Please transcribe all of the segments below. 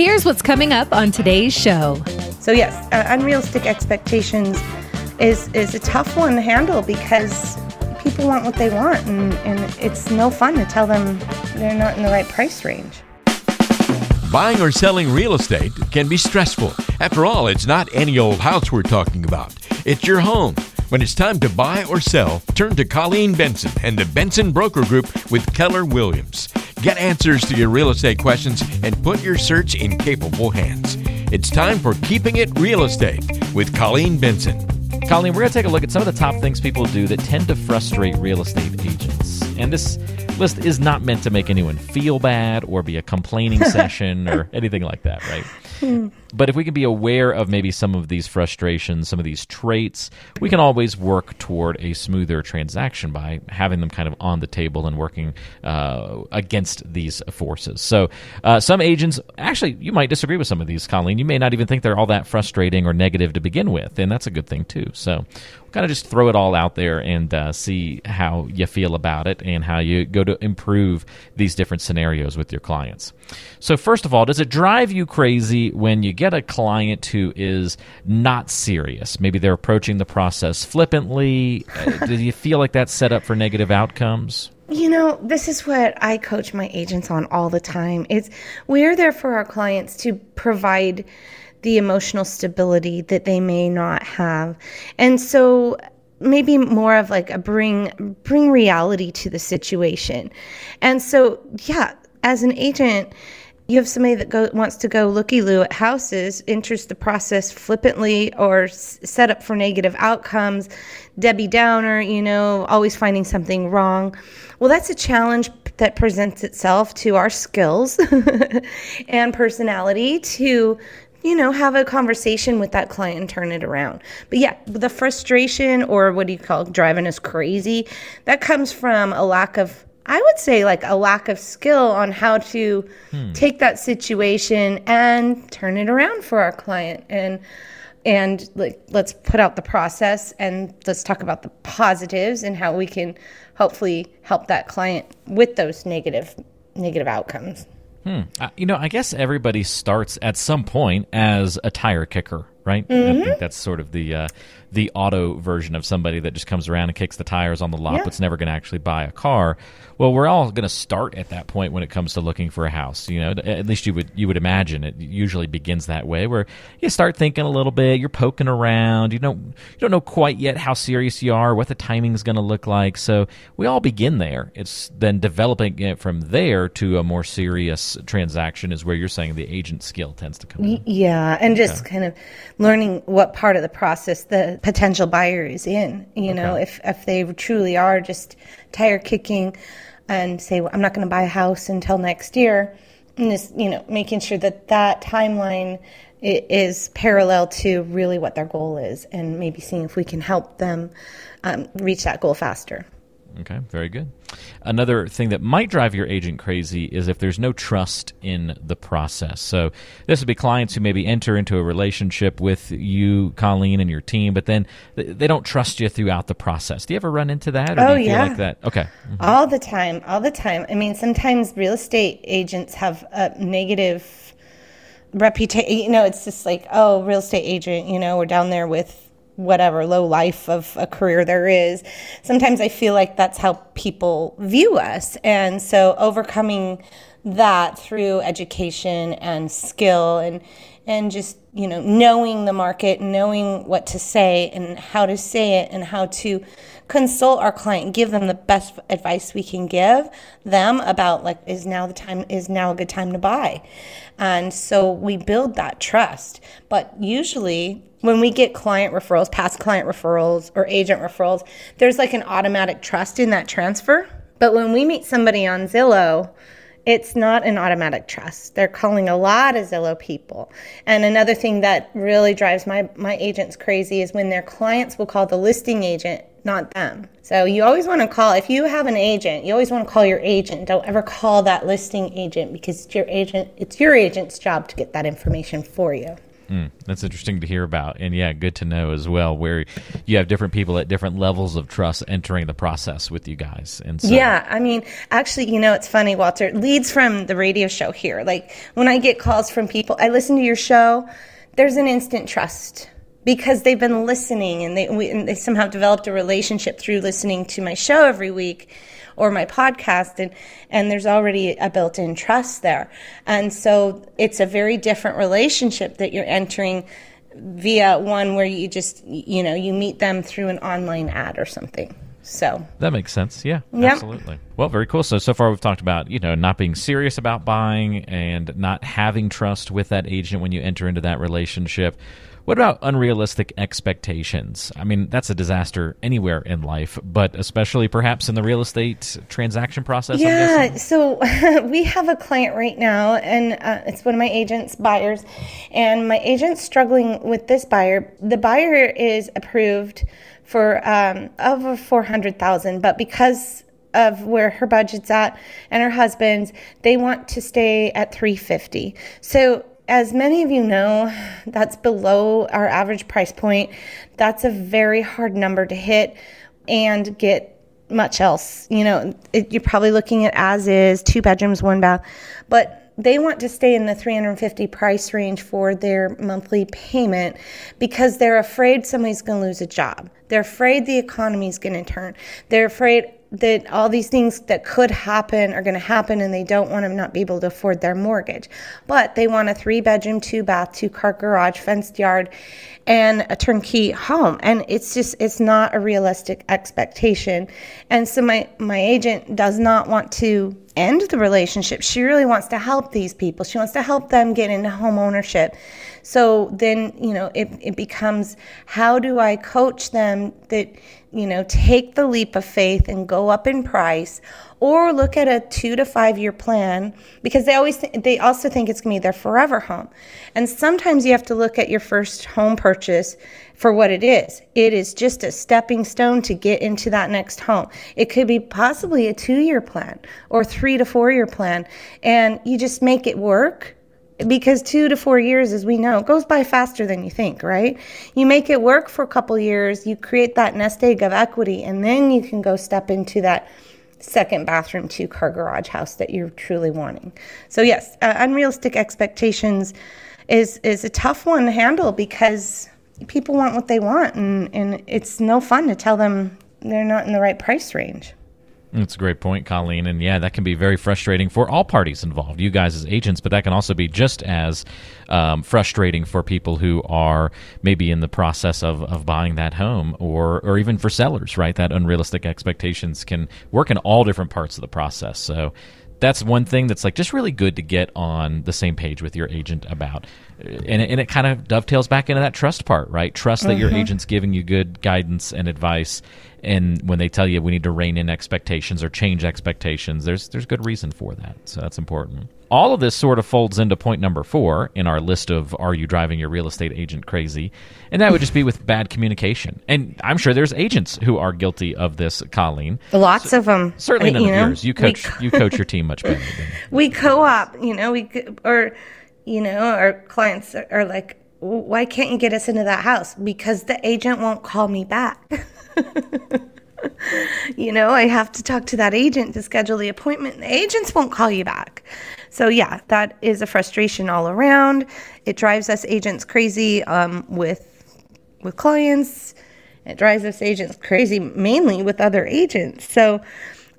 Here's what's coming up on today's show. So yes, uh, unrealistic expectations is is a tough one to handle because people want what they want, and, and it's no fun to tell them they're not in the right price range. Buying or selling real estate can be stressful. After all, it's not any old house we're talking about. It's your home. When it's time to buy or sell, turn to Colleen Benson and the Benson Broker Group with Keller Williams. Get answers to your real estate questions and put your search in capable hands. It's time for Keeping It Real Estate with Colleen Benson. Colleen, we're going to take a look at some of the top things people do that tend to frustrate real estate agents. And this list is not meant to make anyone feel bad or be a complaining session or anything like that, right? But if we can be aware of maybe some of these frustrations, some of these traits, we can always work toward a smoother transaction by having them kind of on the table and working uh, against these forces. So, uh, some agents, actually, you might disagree with some of these, Colleen. You may not even think they're all that frustrating or negative to begin with, and that's a good thing too. So, kind of just throw it all out there and uh, see how you feel about it and how you go to improve these different scenarios with your clients. So, first of all, does it drive you crazy when you get a client who is not serious? Maybe they're approaching the process flippantly. Uh, do you feel like that's set up for negative outcomes? You know, this is what I coach my agents on all the time. It's we're there for our clients to provide the emotional stability that they may not have. And so maybe more of like a bring bring reality to the situation. And so yeah, as an agent, you have somebody that go, wants to go looky loo at houses, enters the process flippantly or s- set up for negative outcomes, Debbie Downer, you know, always finding something wrong. Well, that's a challenge that presents itself to our skills and personality to you know, have a conversation with that client and turn it around. But yeah, the frustration or what do you call it, driving us crazy, that comes from a lack of I would say like a lack of skill on how to hmm. take that situation and turn it around for our client and and like let's put out the process and let's talk about the positives and how we can hopefully help that client with those negative negative outcomes. Hmm. Uh, you know, I guess everybody starts at some point as a tire kicker, right? Mm-hmm. I think that's sort of the uh, the auto version of somebody that just comes around and kicks the tires on the lot, yeah. but's never going to actually buy a car. Well, we're all going to start at that point when it comes to looking for a house. You know, at least you would you would imagine it usually begins that way, where you start thinking a little bit, you're poking around, you don't you don't know quite yet how serious you are, what the timing is going to look like. So we all begin there. It's then developing it from there to a more serious transaction is where you're saying the agent skill tends to come in. Yeah, and just okay. kind of learning what part of the process the potential buyer is in. You know, if if they truly are just tire kicking and say well, I'm not going to buy a house until next year, and just you know making sure that that timeline is parallel to really what their goal is, and maybe seeing if we can help them um, reach that goal faster. Okay, very good. Another thing that might drive your agent crazy is if there's no trust in the process. So this would be clients who maybe enter into a relationship with you, Colleen, and your team, but then they don't trust you throughout the process. Do you ever run into that? Or oh, do you yeah. like that? Okay. Mm-hmm. All the time. All the time. I mean, sometimes real estate agents have a negative reputation. You know, it's just like, oh, real estate agent, you know, we're down there with whatever low life of a career there is. Sometimes I feel like that's how people view us. And so overcoming that through education and skill and and just you know knowing the market knowing what to say and how to say it and how to consult our client give them the best advice we can give them about like is now the time is now a good time to buy and so we build that trust but usually when we get client referrals, past client referrals, or agent referrals, there's like an automatic trust in that transfer. But when we meet somebody on Zillow, it's not an automatic trust. They're calling a lot of Zillow people. And another thing that really drives my, my agents crazy is when their clients will call the listing agent, not them. So you always want to call, if you have an agent, you always want to call your agent. Don't ever call that listing agent because it's your agent, it's your agent's job to get that information for you. Mm, that's interesting to hear about. And yeah, good to know as well where you have different people at different levels of trust entering the process with you guys. And so, Yeah, I mean, actually, you know, it's funny, Walter. Leads from the radio show here. Like when I get calls from people, I listen to your show, there's an instant trust because they've been listening and they, we, and they somehow developed a relationship through listening to my show every week or my podcast and and there's already a built-in trust there and so it's a very different relationship that you're entering via one where you just you know you meet them through an online ad or something so that makes sense. Yeah, Yep. absolutely. Well, very cool. So so far we've talked about you know not being serious about buying and not having trust with that agent when you enter into that relationship. What about unrealistic expectations? I mean, that's a disaster anywhere in life, but especially perhaps in the real estate transaction process. Yeah, so we have a client right now, and uh, it's one of my agent's buyers, and my agent's struggling with this buyer. The buyer is approved for um, over four hundred thousand, but because of where her budget's at and her husband's, they want to stay at three fifty. So as many of you know, that's below our average price point. That's a very hard number to hit and get much else. You know, it, you're probably looking at as is, two bedrooms, one bath, but they want to stay in the 350 price range for their monthly payment because they're afraid somebody's going to lose a job. They're afraid the economy's going to turn. They're afraid that all these things that could happen are going to happen and they don't want to not be able to afford their mortgage. But they want a three bedroom, two bath, two car garage, fenced yard, and a turnkey home. And it's just, it's not a realistic expectation. And so my, my agent does not want to end the relationship. She really wants to help these people. She wants to help them get into home ownership. So then, you know, it, it becomes how do I coach them that, you know, take the leap of faith and go up in price or look at a two to five year plan because they always th- they also think it's going to be their forever home. And sometimes you have to look at your first home purchase for what it is. It is just a stepping stone to get into that next home. It could be possibly a two year plan or three to four year plan, and you just make it work because two to four years, as we know, goes by faster than you think, right? You make it work for a couple years, you create that nest egg of equity, and then you can go step into that second bathroom, two car garage house that you're truly wanting. So yes, uh, unrealistic expectations is is a tough one to handle because people want what they want, and and it's no fun to tell them they're not in the right price range. That's a great point, Colleen. And yeah, that can be very frustrating for all parties involved, you guys as agents, but that can also be just as um, frustrating for people who are maybe in the process of, of buying that home or, or even for sellers, right? That unrealistic expectations can work in all different parts of the process. So that's one thing that's like just really good to get on the same page with your agent about. And it, and it kind of dovetails back into that trust part, right? Trust that your mm-hmm. agent's giving you good guidance and advice. And when they tell you we need to rein in expectations or change expectations, there's there's good reason for that. So that's important. All of this sort of folds into point number four in our list of are you driving your real estate agent crazy? And that would just be with bad communication. And I'm sure there's agents who are guilty of this, Colleen. Lots of them. Certainly none you of know, yours. You coach you coach your team much better than we co-op you know we or you know our clients are, are like why can't you get us into that house because the agent won't call me back you know i have to talk to that agent to schedule the appointment the agents won't call you back so yeah that is a frustration all around it drives us agents crazy um, with with clients it drives us agents crazy mainly with other agents so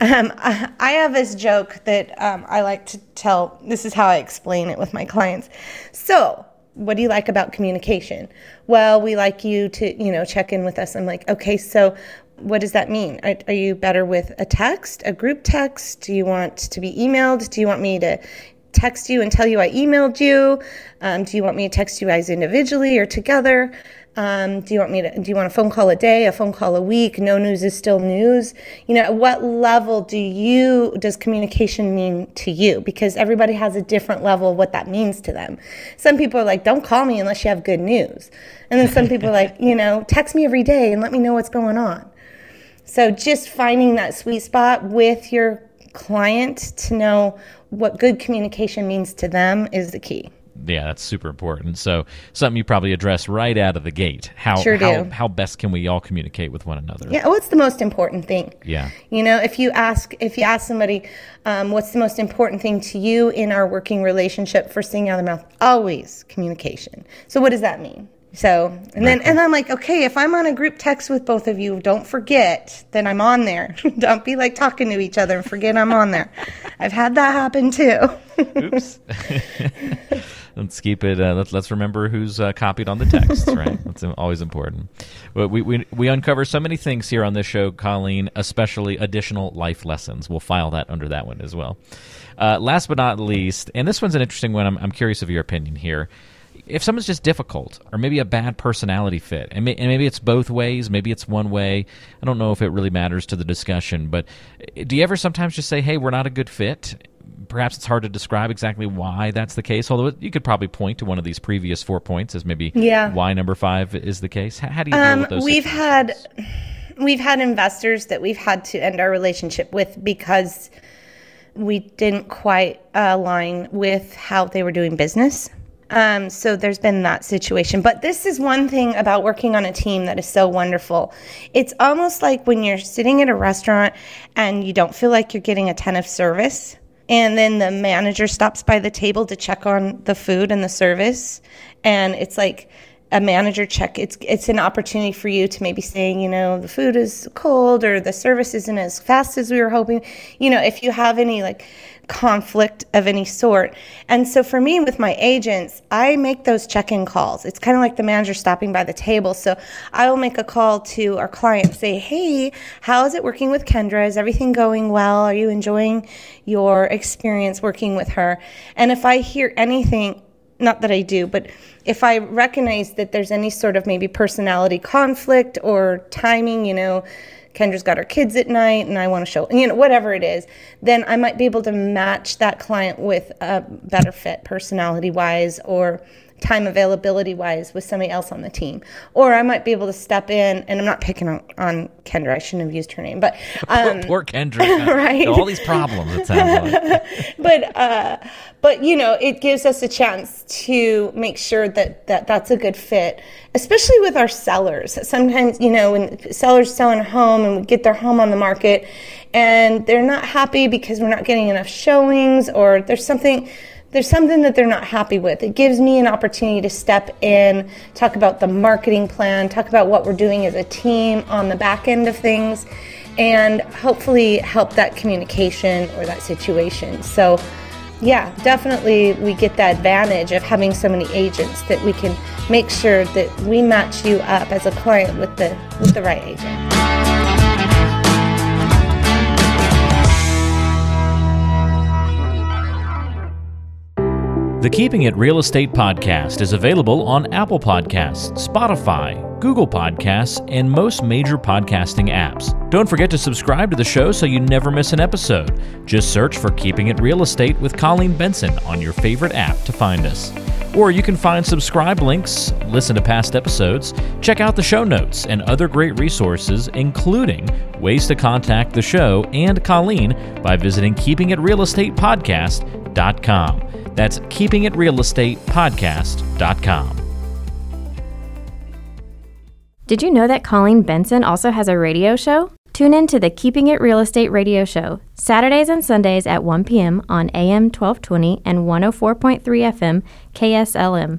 um, I, have this joke that um, I like to tell. This is how I explain it with my clients. So, what do you like about communication? Well, we like you to, you know, check in with us. I'm like, okay, so what does that mean? Are, are you better with a text, a group text? Do you want to be emailed? Do you want me to text you and tell you I emailed you? Um, do you want me to text you guys individually or together? Um, do you want me to? Do you want a phone call a day, a phone call a week? No news is still news. You know, at what level do you does communication mean to you? Because everybody has a different level of what that means to them. Some people are like, "Don't call me unless you have good news," and then some people are like, you know, text me every day and let me know what's going on. So just finding that sweet spot with your client to know what good communication means to them is the key. Yeah, that's super important. So something you probably address right out of the gate. How Sure how, do. how best can we all communicate with one another? Yeah, what's the most important thing? Yeah. You know, if you ask if you ask somebody, um, what's the most important thing to you in our working relationship? First thing out of their mouth, always communication. So what does that mean? So and then and I'm like, okay, if I'm on a group text with both of you, don't forget that I'm on there. don't be like talking to each other and forget I'm on there. I've had that happen too. Oops. let's keep it. Uh, let's let's remember who's uh, copied on the text. Right, that's always important. But we, we we uncover so many things here on this show, Colleen. Especially additional life lessons. We'll file that under that one as well. Uh, last but not least, and this one's an interesting one. I'm I'm curious of your opinion here. If someone's just difficult, or maybe a bad personality fit, and, may, and maybe it's both ways, maybe it's one way. I don't know if it really matters to the discussion, but uh, do you ever sometimes just say, "Hey, we're not a good fit"? perhaps it's hard to describe exactly why that's the case. Although you could probably point to one of these previous four points as maybe Yeah. why number five is the case. How, how do you deal Um, with those? we've had we've had investors that we've had to end our relationship with because we didn't quite align with how they were doing business. Um, so there's been that situation. But this is one thing about working on a team that is so wonderful. It's almost like when you're sitting at a restaurant and you don't feel like you're getting attentive service. And then the manager stops by the table to check on the food and the service. And it's like, a manager check it's it's an opportunity for you to maybe saying you know the food is cold or the service isn't as fast as we were hoping you know if you have any like conflict of any sort. And so for me with my agents i make those check-in calls. It's kind of like the manager stopping by the table. So i will make a call to our client say hey how is it working with kendra? Is everything going well? Are you enjoying your experience working with her? And if i hear anything not that I do, but if I recognize that there's any sort of maybe personality conflict or timing, you know, Kendra's got her kids at night and I want to show, you know, whatever it is, then I might be able to match that client with a better fit personality wise or time availability wise with somebody else on the team. Or I might be able to step in, and I'm not picking on, on Kendra, I shouldn't have used her name, but um, poor, poor Kendra. right. All these problems. It sounds like. but uh, but you know, it gives us a chance to make sure that, that that's a good fit, especially with our sellers. Sometimes you know, when sellers selling a home and we get their home on the market, and they're not happy because we're not getting enough showings, or there's something. There's something that they're not happy with. It gives me an opportunity to step in, talk about the marketing plan, talk about what we're doing as a team on the back end of things, and hopefully help that communication or that situation. So, yeah, definitely we get the advantage of having so many agents that we can make sure that we match you up as a client with the with the right agent. The Keeping It Real Estate podcast is available on Apple Podcasts, Spotify, Google Podcasts, and most major podcasting apps. Don't forget to subscribe to the show so you never miss an episode. Just search for Keeping It Real Estate with Colleen Benson on your favorite app to find us. Or you can find subscribe links, listen to past episodes, check out the show notes, and other great resources, including ways to contact the show and Colleen by visiting keepingitrealestatepodcast.com. That's keepingitrealestatepodcast.com. Did you know that Colleen Benson also has a radio show? Tune in to the Keeping It Real Estate radio show, Saturdays and Sundays at 1 p.m. on AM 1220 and 104.3 FM KSLM.